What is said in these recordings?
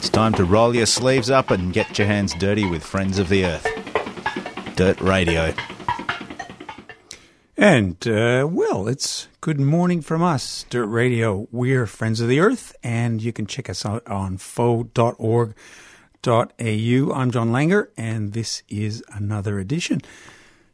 It's time to roll your sleeves up and get your hands dirty with Friends of the Earth. Dirt Radio. And, uh, well, it's good morning from us, Dirt Radio. We're Friends of the Earth, and you can check us out on foe.org.au. I'm John Langer, and this is another edition.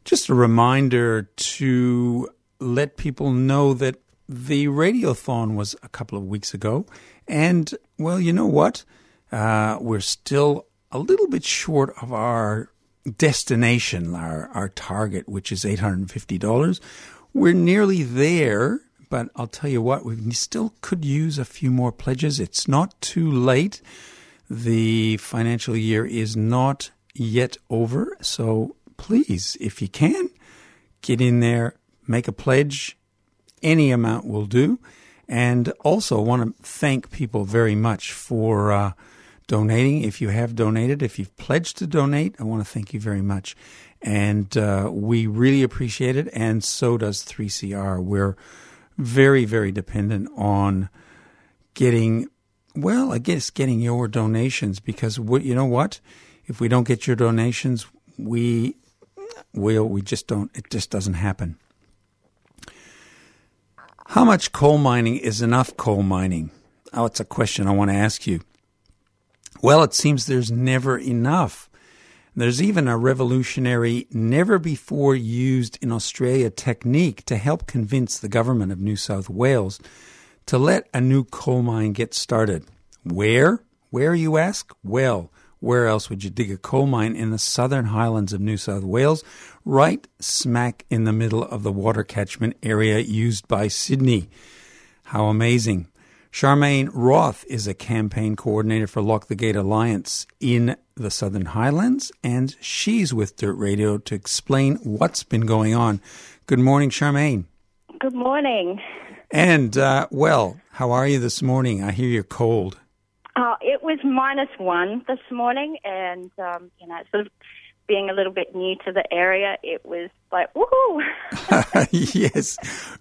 Just a reminder to let people know that the radiothon was a couple of weeks ago, and, well, you know what? Uh, we're still a little bit short of our destination, our, our target, which is $850. We're nearly there, but I'll tell you what, we still could use a few more pledges. It's not too late. The financial year is not yet over, so please, if you can, get in there, make a pledge. Any amount will do. And also want to thank people very much for uh, donating. If you have donated, if you've pledged to donate, I want to thank you very much. And uh, we really appreciate it, and so does 3CR. We're very, very dependent on getting, well, I guess getting your donations because what you know what? If we don't get your donations, we will, we just don't, it just doesn't happen. How much coal mining is enough coal mining? Oh, it's a question I want to ask you. Well, it seems there's never enough. There's even a revolutionary, never before used in Australia technique to help convince the government of New South Wales to let a new coal mine get started. Where? Where, you ask? Well, where else would you dig a coal mine in the southern highlands of New South Wales, right smack in the middle of the water catchment area used by Sydney? How amazing. Charmaine Roth is a campaign coordinator for Lock the Gate Alliance in the Southern Highlands, and she's with Dirt Radio to explain what's been going on. Good morning, Charmaine. Good morning. And, uh, well, how are you this morning? I hear you're cold. Uh, it was minus one this morning, and, um, you know, sort of being a little bit new to the area, it was like, woohoo! yes.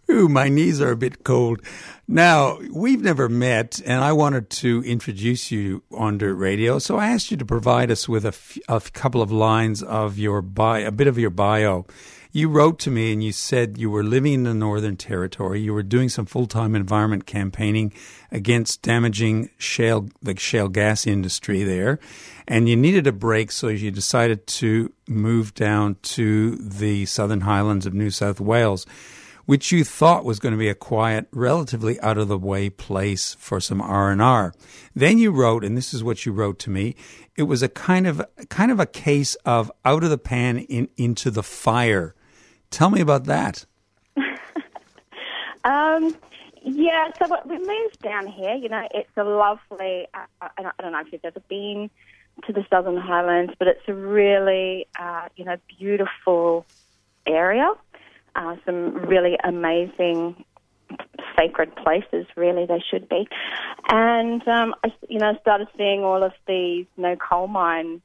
Ooh, my knees are a bit cold. Now, we've never met, and I wanted to introduce you on Dirt Radio, so I asked you to provide us with a, f- a couple of lines of your bio, a bit of your bio. You wrote to me and you said you were living in the Northern Territory. You were doing some full time environment campaigning against damaging shale, the shale gas industry there. And you needed a break, so you decided to move down to the Southern Highlands of New South Wales, which you thought was going to be a quiet, relatively out of the way place for some R&R. Then you wrote, and this is what you wrote to me, it was a kind of, kind of a case of out of the pan in, into the fire Tell me about that. um, yeah, so we moved down here. You know, it's a lovely. Uh, I don't know if you've ever been to the Southern Highlands, but it's a really, uh, you know, beautiful area. Some really amazing sacred places, really, they should be. And, um, I, you know, started seeing all of these no coal mine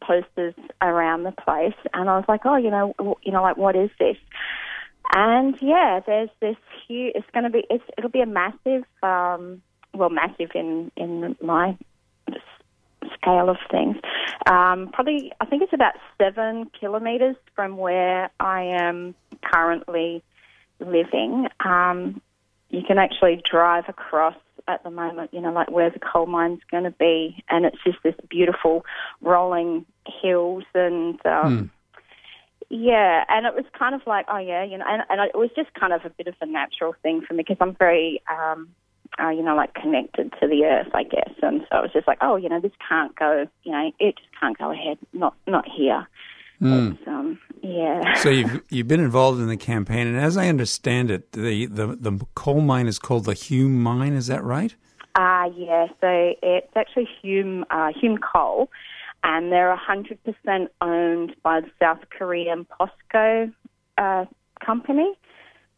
posters around the place, and I was like, oh, you know, you know, like what is this? And yeah, there's this huge. It's going to be. It's, it'll be a massive. Um, well, massive in in my scale of things. Um, probably, I think it's about seven kilometres from where I am currently living. Um, you can actually drive across at the moment, you know, like where the coal mine's going to be, and it's just this beautiful rolling hills and. Um, mm. Yeah, and it was kind of like, oh yeah, you know, and, and it was just kind of a bit of a natural thing for me because I'm very, um, uh, you know, like connected to the earth, I guess. And so it was just like, oh, you know, this can't go, you know, it just can't go ahead, not not here. Mm. Um, yeah. So you've you've been involved in the campaign, and as I understand it, the the, the coal mine is called the Hume Mine. Is that right? Uh, yeah. So it's actually Hume uh, Hume Coal, and they're hundred percent owned by the South Korean POSCO uh, company,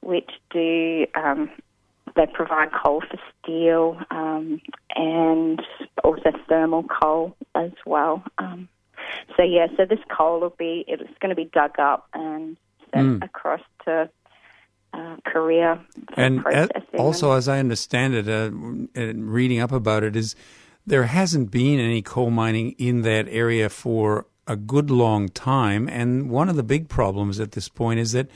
which do um, they provide coal for steel um, and also thermal coal as well. Um, so yeah, so this coal will be it's going to be dug up and sent mm. across to uh, Korea. And also, as I understand it, uh, reading up about it, is there hasn't been any coal mining in that area for a good long time. And one of the big problems at this point is that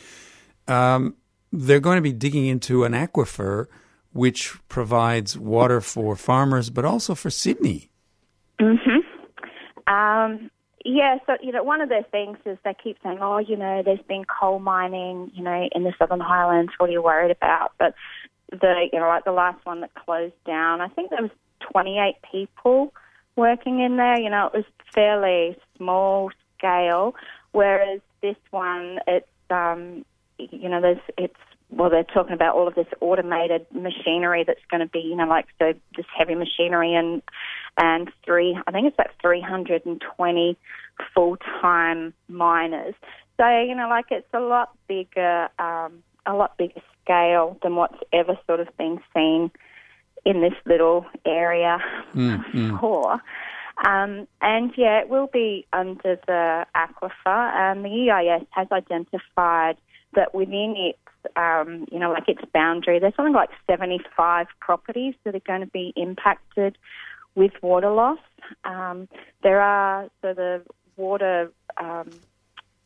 um, they're going to be digging into an aquifer which provides water for farmers, but also for Sydney. Mm-hmm. Um, yeah, so you know, one of their things is they keep saying, "Oh, you know, there's been coal mining, you know, in the Southern Highlands. What are you worried about?" But the, you know, like the last one that closed down, I think there was 28 people working in there. You know, it was fairly small scale, whereas this one, it's, um, you know, there's it's well, they're talking about all of this automated machinery that's going to be, you know, like so this heavy machinery and and three, I think it's like 320 full time miners. So you know, like it's a lot bigger, um, a lot bigger scale than what's ever sort of been seen in this little area Mm, mm. Um, and yeah, it will be under the aquifer. And the EIS has identified that within its, um, you know, like its boundary, there's something like 75 properties that are going to be impacted with water loss. Um, there are so the water. Um,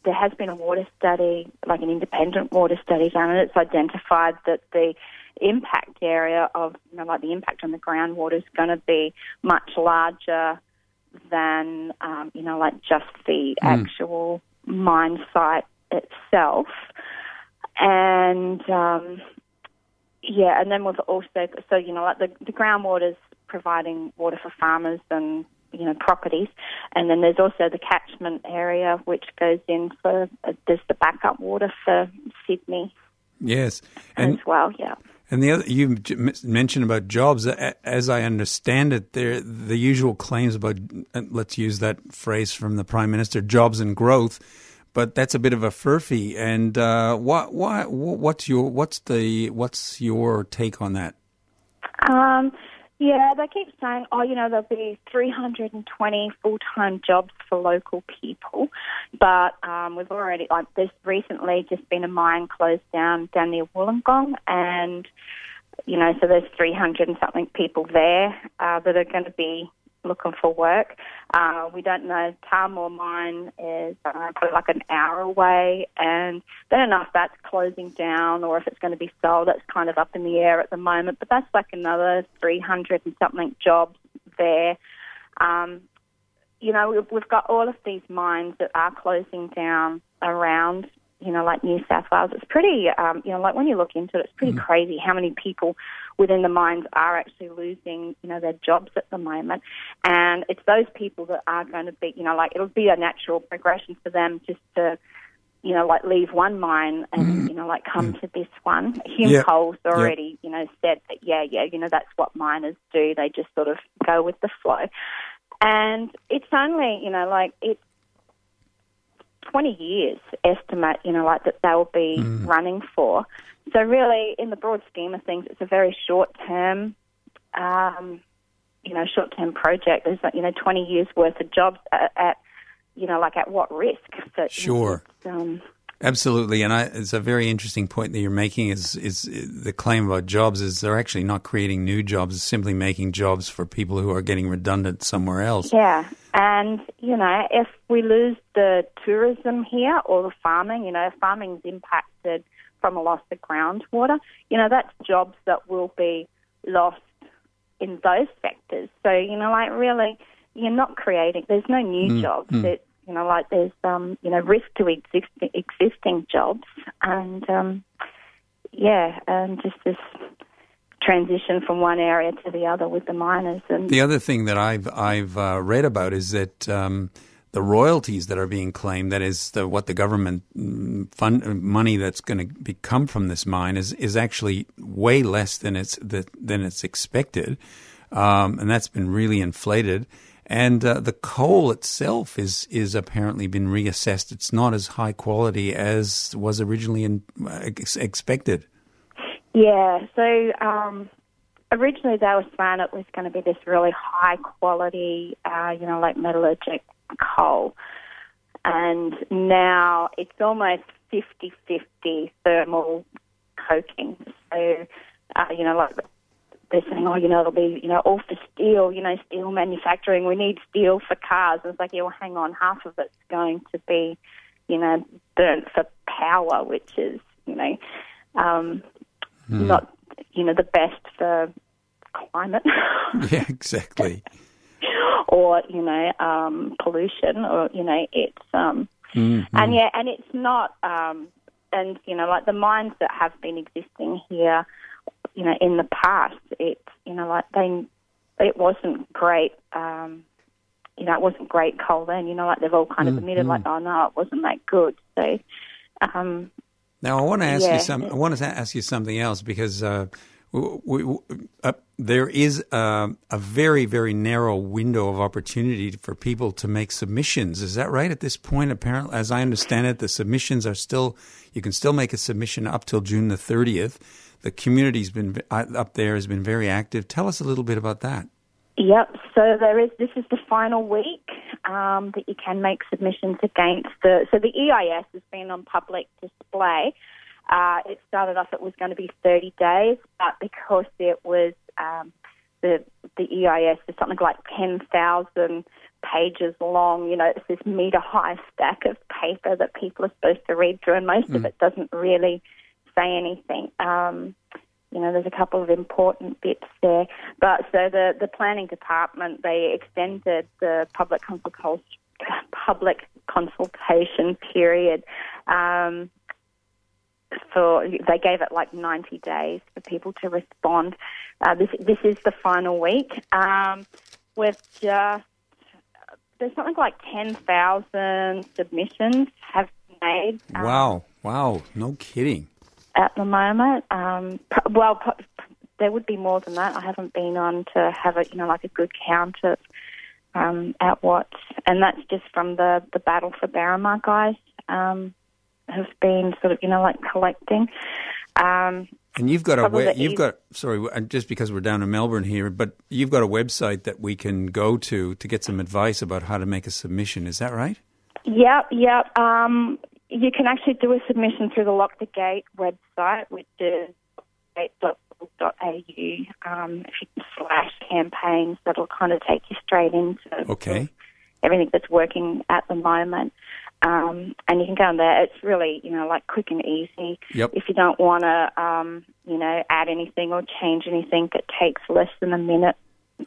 there has been a water study, like an independent water study done, and it's identified that the impact area of, you know, like the impact on the groundwater is going to be much larger than, um, you know, like just the actual mine site itself. And, um, yeah, and then we've also, so, you know, like the, the groundwater's providing water for farmers and, you know, properties. And then there's also the catchment area, which goes in for, uh, there's the backup water for Sydney Yes, and as well, yeah. and the other you mentioned about jobs. As I understand it, there the usual claims about uh, let's use that phrase from the prime minister, jobs and growth. But that's a bit of a furphy. And uh, what, what, what's your, what's the, what's your take on that? Um, yeah, they keep saying, oh, you know, there'll be 320 full-time jobs for local people, but um, we've already, like, there's recently just been a mine closed down down near Wollongong, and you know, so there's 300 and something people there uh, that are going to be looking for work. Uh, we don't know. Tahmoor Mine is uh, probably like an hour away, and they don't know if that's closing down or if it's going to be sold. That's kind of up in the air at the moment, but that's like another 300 and something jobs there. Um, you know, we've, we've got all of these mines that are closing down around, you know, like New South Wales. It's pretty, um, you know, like when you look into it, it's pretty crazy how many people within the mines are actually losing, you know, their jobs at the moment. And it's those people that are going to be, you know, like it'll be a natural progression for them just to, you know, like leave one mine and, mm-hmm. you know, like come mm. to this one. Hume Yeah. Coal's already, you know, said that, yeah, yeah, you know, that's what miners do. They just sort of go with the flow. And it's only, you know, like it's 20 years estimate, you know, like that they'll be running for. So really, in the broad scheme of things, it's a very short term, um, you know, short term project. There's, not you know, 20 years worth of jobs at, at you know, like at what risk? So, Sure. it's, um, Absolutely, and I, it's a very interesting point that you're making. Is is the claim about jobs is they're actually not creating new jobs, it's simply making jobs for people who are getting redundant somewhere else. Yeah, and you know, if we lose the tourism here or the farming, you know, if farming's impacted from a loss of groundwater, you know, that's jobs that will be lost in those sectors. So you know, like really, you're not creating. There's no new mm, jobs. Mm. It's you know, like there's um, you know, risk to exist, existing jobs, and um, yeah, and just this transition from one area to the other with the miners and The other thing that I've I've uh, read about is that um, the royalties that are being claimed, that is the, what the government mm, fund uh, money that's going to come from this mine is is actually way less than it's the, than it's expected, um, and that's been really inflated. And uh, the coal itself is is apparently been reassessed. It's not as high quality as was originally in, uh, ex- expected. Yeah, so um, originally they were saying it was going to be this really high quality, uh, you know, like metallurgic coal. And now it's almost 50 50 thermal coking. So, uh, you know, like they're saying, oh, you know, it'll be, you know, all for steel, you know, steel manufacturing. We need steel for cars. And it's like, yeah, well, hang on, half of it's going to be, you know, burnt for power, which is, you know, um, mm. not, you know, the best for climate. yeah, exactly. or you know, um, pollution, or you know, it's um, mm-hmm. and yeah, and it's not, um, and you know, like the mines that have been existing here, you know, in the past, it's you know, like they, it wasn't great. Um, you know, it wasn't great coal then. You know, like they've all kind of admitted, mm-hmm. like, oh no, it wasn't that good. So, um, now I want to ask yeah. you some. I want to ask you something else because uh, we, we, uh, there is a, a, very, very narrow window of opportunity for people to make submissions. Is that right? At this point, apparently, as I understand it, the submissions are still, you can still make a submission up till June the 30th. The community's been uh, up there has been very active. Tell us a little bit about that. Yep. So there is. This is the final week um, that you can make submissions against the. So the EIS has been on public display uh, it started off, it was going to be 30 days, but because it was um, the, the EIS is something like 10,000 pages long, you know, it's this meter high stack of paper that people are supposed to read through, and most mm. of it doesn't really say anything. Um, you know, there's a couple of important bits there. But so the, the planning department, they extended the public consultation, public consultation period um, for they gave it like 90 days for people to respond. Uh, this this is the final week. Um, with just there's something like 10,000 submissions have made. Um, wow! Wow! No kidding. At the moment, um, well, there would be more than that. I haven't been on to have a you know like a good count of um, at what, and that's just from the the battle for Berrima guys. Um, have been sort of, you know, like collecting. Um, and you've got a we- you've got sorry, just because we're down in Melbourne here, but you've got a website that we can go to to get some advice about how to make a submission. Is that right? Yep, yep. Um, you can actually do a submission through the Lock the Gate website, which is gate.au. Um, if you slash campaigns, that'll kind of take you straight into okay. everything that's working at the moment. Um, and you can go on there. It's really, you know, like quick and easy. Yep. If you don't want to, um, you know, add anything or change anything, it takes less than a minute.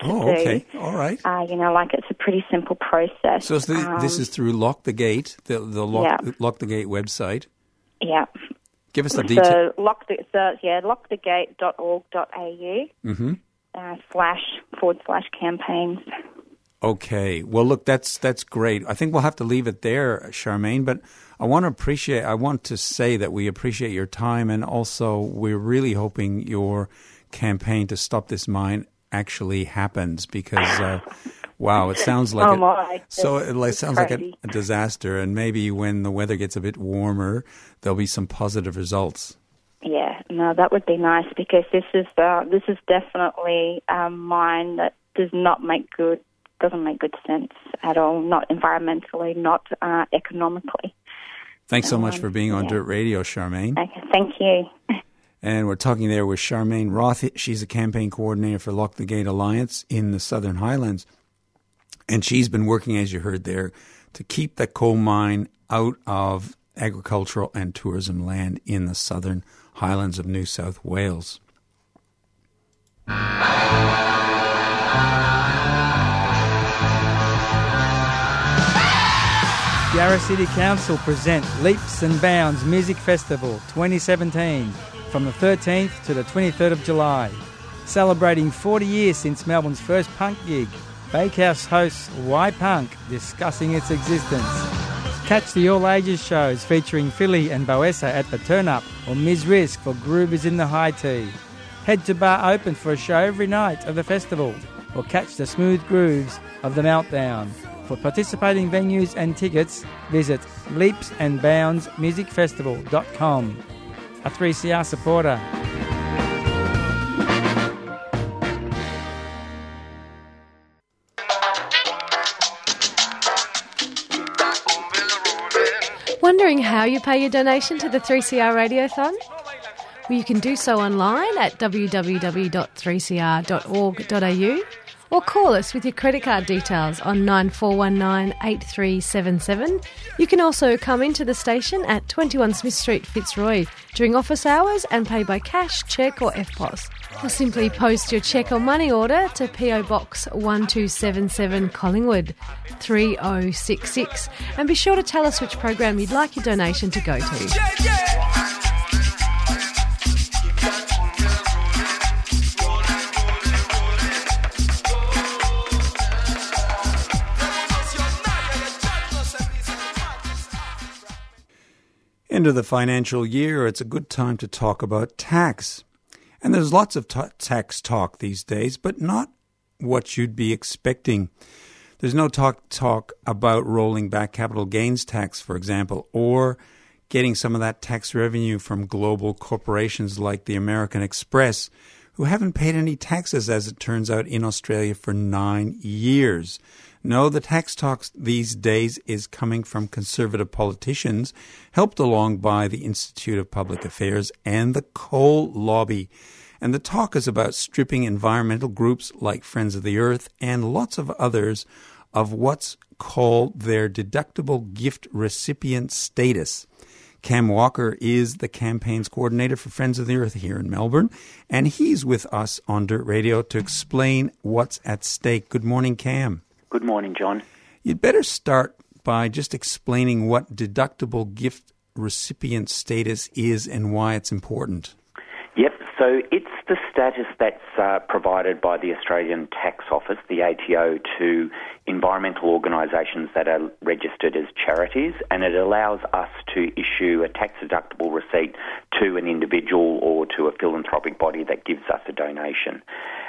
Oh, do. okay. All right. Uh, you know, like it's a pretty simple process. So the, um, this is through Lock the Gate, the, the Lock, yeah. Lock the Gate website. Yeah. Give us the details. So, lock the, so, yeah, lockthegate.org.au mm-hmm. uh, slash forward slash campaigns. Okay. Well, look, that's that's great. I think we'll have to leave it there, Charmaine. But I want to appreciate. I want to say that we appreciate your time, and also we're really hoping your campaign to stop this mine actually happens because. Uh, wow, it sounds like oh a, so it like, sounds crazy. like a, a disaster, and maybe when the weather gets a bit warmer, there'll be some positive results. Yeah, no, that would be nice because this is uh, this is definitely a mine that does not make good doesn't make good sense at all, not environmentally, not uh, economically. Thanks so much um, for being on yeah. Dirt Radio, Charmaine. Okay, thank you. And we're talking there with Charmaine Roth. She's a campaign coordinator for Lock the Gate Alliance in the Southern Highlands. And she's been working, as you heard there, to keep the coal mine out of agricultural and tourism land in the Southern Highlands of New South Wales. Yarra City Council present Leaps and Bounds Music Festival 2017 from the 13th to the 23rd of July. Celebrating 40 years since Melbourne's first punk gig, Bakehouse hosts Why Punk discussing its existence. Catch the all ages shows featuring Philly and Boessa at the Turn Up or Ms. Risk for Groovers in the High Tea. Head to Bar Open for a show every night of the festival or catch the smooth grooves of the Meltdown. For participating venues and tickets, visit leapsandboundsmusicfestival.com. A 3CR supporter. Wondering how you pay your donation to the 3CR Radiothon? Well, you can do so online at www.3cr.org.au or call us with your credit card details on 9419 8377. You can also come into the station at 21 Smith Street, Fitzroy during office hours and pay by cash, cheque, or EFTPOS. Or simply post your cheque or money order to PO Box 1277 Collingwood 3066 and be sure to tell us which program you'd like your donation to go to. End of the financial year, it's a good time to talk about tax. And there's lots of tax talk these days, but not what you'd be expecting. There's no talk talk about rolling back capital gains tax, for example, or getting some of that tax revenue from global corporations like the American Express, who haven't paid any taxes, as it turns out, in Australia for nine years. No, the tax talk these days is coming from conservative politicians, helped along by the Institute of Public Affairs and the coal lobby. And the talk is about stripping environmental groups like Friends of the Earth and lots of others of what's called their deductible gift recipient status. Cam Walker is the campaigns coordinator for Friends of the Earth here in Melbourne, and he's with us on Dirt Radio to explain what's at stake. Good morning, Cam. Good morning, John. You'd better start by just explaining what deductible gift recipient status is and why it's important. Yep, so it's the status that's uh, provided by the Australian Tax Office, the ATO, to environmental organisations that are registered as charities, and it allows us to issue a tax deductible receipt to an individual or to a philanthropic body that gives us a donation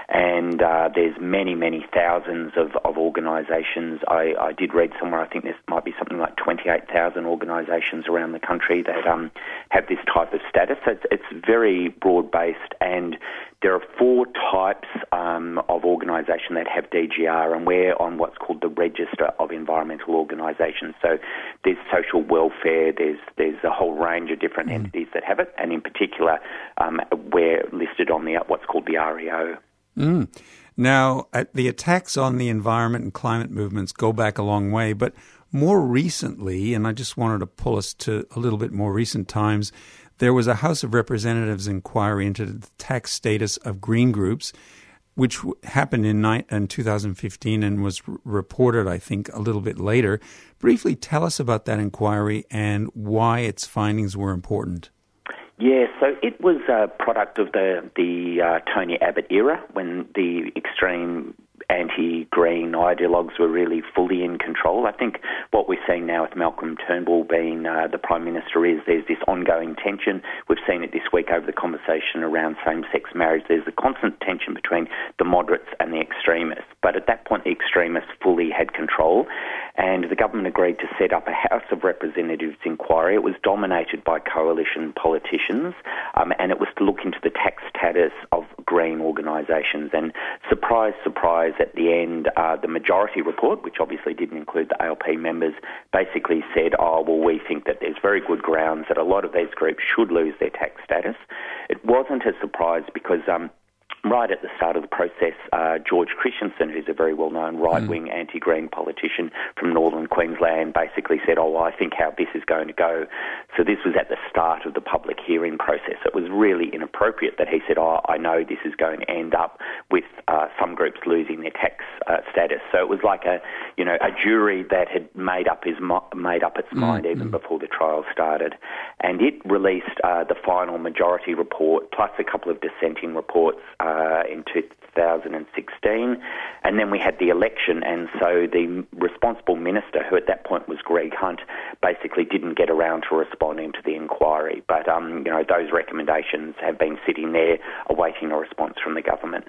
and uh, there's many, many thousands of, of organisations. I, I, did read somewhere, I think there might be something like 28,000 organisations around the country that um, have this type of status. So it's, it's very broad based, and there are four types um, of organisation that have DGR, and we're on what's called the Register of Environmental Organisations. So there's social welfare, there's there's a whole range of different mm. entities that have it, and in particular, um, we're listed on the what's called the REO. Mm. Now, uh, the attacks on the environment and climate movements go back a long way, but more recently, and I just wanted to pull us to a little bit more recent times, there was a House of Representatives inquiry into the tax status of green groups, which happened in, in 2015 and was reported, I think, a little bit later. Briefly tell us about that inquiry and why its findings were important. Yeah, so it was a product of the the uh, Tony Abbott era when the extreme anti-green ideologues were really fully in control. I think what we're seeing now with Malcolm Turnbull being uh, the Prime Minister is there's this ongoing tension. We've seen it this week over the conversation around same-sex marriage. There's a constant tension between the moderates and the extremists. But at that point, the extremists fully had control, and the government agreed to set up a House of Representatives inquiry. It was dominated by coalition politicians, um, and it was to look into the tax status of green organisations. And surprise, surprise, at the end, uh, the majority report, which obviously didn't include the ALP members, basically said, oh, well, we think that there's very good grounds that a lot of these groups should lose their tax status. It wasn't a surprise because um, right at the start of the process, uh, George Christensen, who's a very well known right wing mm. anti Green politician from northern Queensland, basically said, Oh, well, I think how this is going to go. So this was at the start of the public hearing process. It was really inappropriate that he said, Oh, I know this is going to end up with uh, some groups losing their tax uh, status. So it was like a, you know, a jury that had made up his made up its mm, mind mm even before the trial started, and it released uh, the final majority report plus a couple of dissenting reports uh, in 2016. And then we had the election, and so the responsible minister, who at that point was Greg Hunt, basically didn't get around to responding to the inquiry. But um, you know, those recommendations have been sitting there awaiting a response from the government.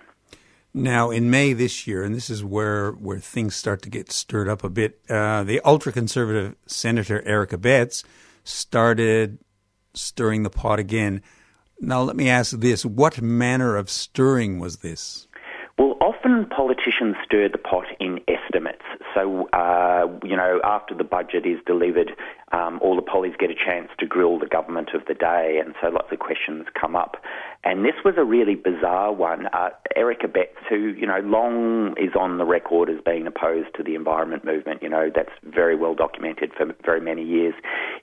Now, in May this year, and this is where, where things start to get stirred up a bit, uh, the ultra conservative Senator Eric Abetz started stirring the pot again now, let me ask this what manner of stirring was this? Well, often politicians stir the pot in estimates. So, uh, you know, after the budget is delivered, um, all the pollies get a chance to grill the government of the day, and so lots of questions come up. And this was a really bizarre one. Uh, Eric Abetz, who you know long is on the record as being opposed to the environment movement, you know that's very well documented for very many years.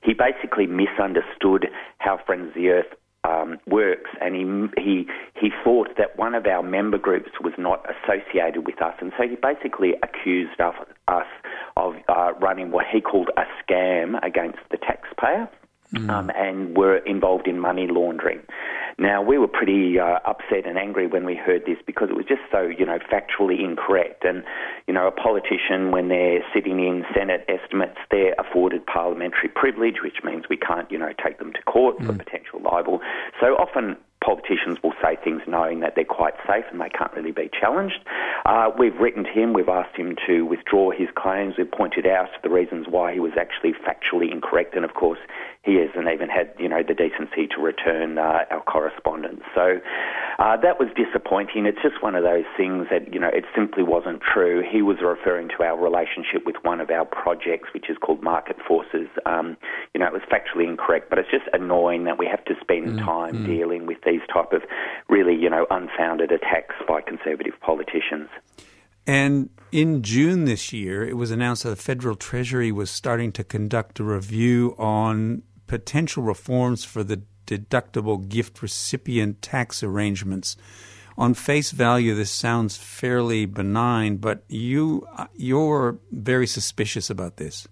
He basically misunderstood how Friends of the Earth um, works, and he he he thought that one of our member groups was not associated with us, and so he basically accused us, us of uh, running what he called a scam against the taxpayer. Mm. Um, and were involved in money laundering. Now, we were pretty uh, upset and angry when we heard this because it was just so, you know, factually incorrect. And, you know, a politician, when they're sitting in Senate estimates, they're afforded parliamentary privilege, which means we can't, you know, take them to court mm. for potential libel. So often politicians will say things knowing that they're quite safe and they can't really be challenged. Uh, we've written to him, we've asked him to withdraw his claims, we've pointed out the reasons why he was actually factually incorrect, and of course, he hasn't even had, you know, the decency to return uh, our correspondence. So uh, that was disappointing. It's just one of those things that, you know, it simply wasn't true. He was referring to our relationship with one of our projects, which is called Market Forces. Um, you know, it was factually incorrect, but it's just annoying that we have to spend mm, time mm. dealing with these type of really, you know, unfounded attacks by conservative politicians. And in June this year, it was announced that the federal treasury was starting to conduct a review on potential reforms for the deductible gift recipient tax arrangements. On face value, this sounds fairly benign, but you you're very suspicious about this.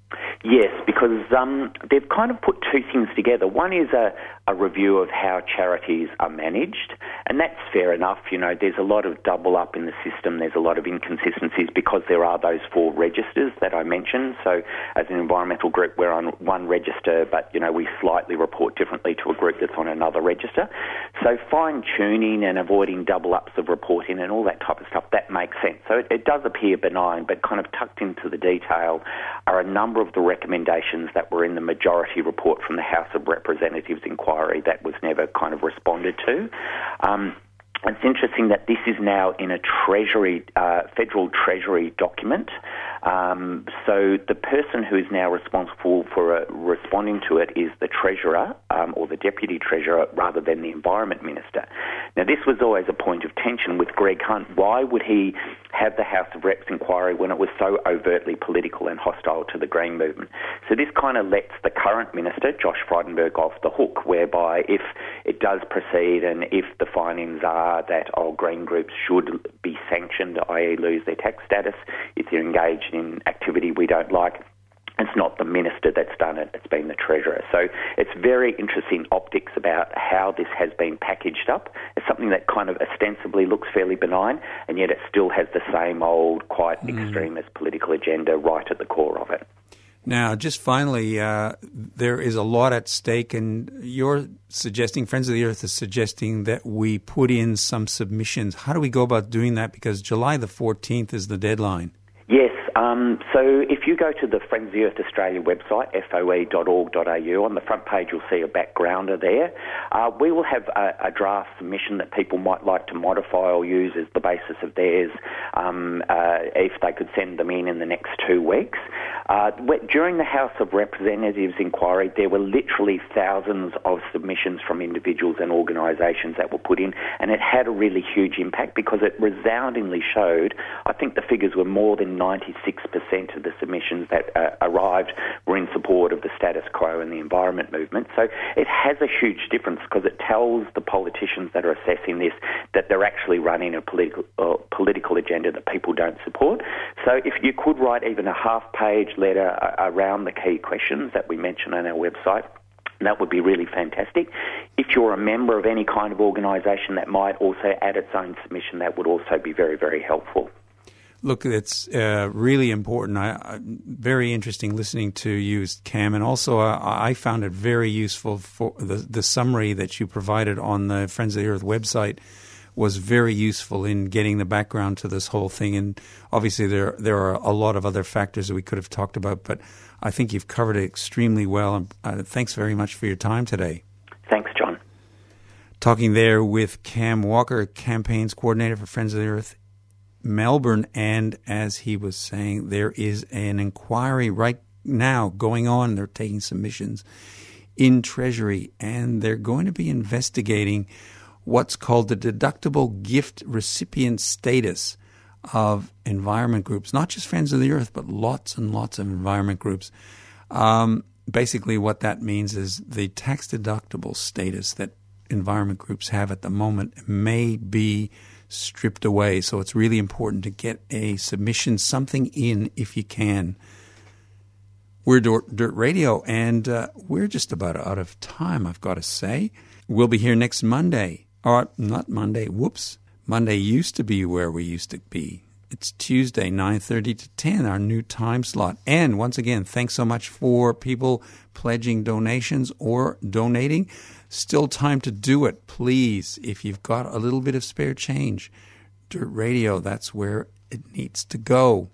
Yes, because um, they've kind of put two things together. One is a, a review of how charities are managed, and that's fair enough. You know, there's a lot of double up in the system. There's a lot of inconsistencies because there are those four registers that I mentioned. So, as an environmental group, we're on one register, but you know we slightly report differently to a group that's on another register. So, fine tuning and avoiding double ups of reporting and all that type of stuff that makes sense. So, it, it does appear benign, but kind of tucked into the detail are a number of the recommendations that were in the majority report from the House of Representatives inquiry that was never kind of responded to. Um, it's interesting that this is now in a Treasury, uh, federal Treasury document. Um, so the person who is now responsible for uh, responding to it is the Treasurer um, or the Deputy Treasurer rather than the Environment Minister. Now, this was always a point of tension with Greg Hunt. Why would he have the House of Reps inquiry when it was so overtly political and hostile to the Green movement? So this kind of lets the current Minister, Josh Frydenberg, off the hook, whereby if it does proceed and if the findings are that all Green groups should be sanctioned, i.e. lose their tax status, if they're engaged in activity we don't like. It's not the minister that's done it, it's been the treasurer. So it's very interesting optics about how this has been packaged up. It's something that kind of ostensibly looks fairly benign, and yet it still has the same old, quite mm. extremist political agenda right at the core of it. Now, just finally, uh, there is a lot at stake, and you're suggesting, Friends of the Earth is suggesting that we put in some submissions. How do we go about doing that? Because July the 14th is the deadline. Yes, um, so if you go to the Friends of the Earth Australia website, foe.org.au, on the front page you'll see a backgrounder there. Uh, we will have a, a, draft submission that people might like to modify or use as the basis of theirs um, uh, if they could send them in in the next two weeks. Uh, during the House of Representatives inquiry, there were literally thousands of submissions from individuals and organisations that were put in, and it had a really huge impact because it resoundingly showed, I think the figures were more than 96 6% of the submissions that uh, arrived were in support of the status quo and the environment movement. So it has a huge difference because it tells the politicians that are assessing this that they're actually running a political, uh, political agenda that people don't support. So if you could write even a half page letter uh, around the key questions that we mention on our website, that would be really fantastic. If you're a member of any kind of organisation that might also add its own submission, that would also be very, very helpful. Look, it's uh, really important. I, I, very interesting listening to you, Cam, and also uh, I found it very useful for the, the summary that you provided on the Friends of the Earth website was very useful in getting the background to this whole thing. And obviously, there there are a lot of other factors that we could have talked about, but I think you've covered it extremely well. And uh, thanks very much for your time today. Thanks, John. Talking there with Cam Walker, campaigns coordinator for Friends of the Earth Melbourne. And as he was saying, there is an inquiry right now going on. They're taking submissions in Treasury, and they're going to be investigating what's called the deductible gift recipient status of environment groups, not just Friends of the Earth, but lots and lots of environment groups. Um, basically, what that means is the tax deductible status that environment groups have at the moment may be stripped away. So it's really important to get a submission, something in if you can. We're Dirt, Radio, and uh, we're just about out of time, I've got to say. We'll be here next Monday. Or, not Monday, whoops. Monday used to be where we used to be. It's Tuesday, 9.30 to 10, our new time slot. And once again, thanks so much for people pledging donations or donating. Still time to do it. Please, if you've got a little bit of spare change, Dirt Radio, that's where it needs to go.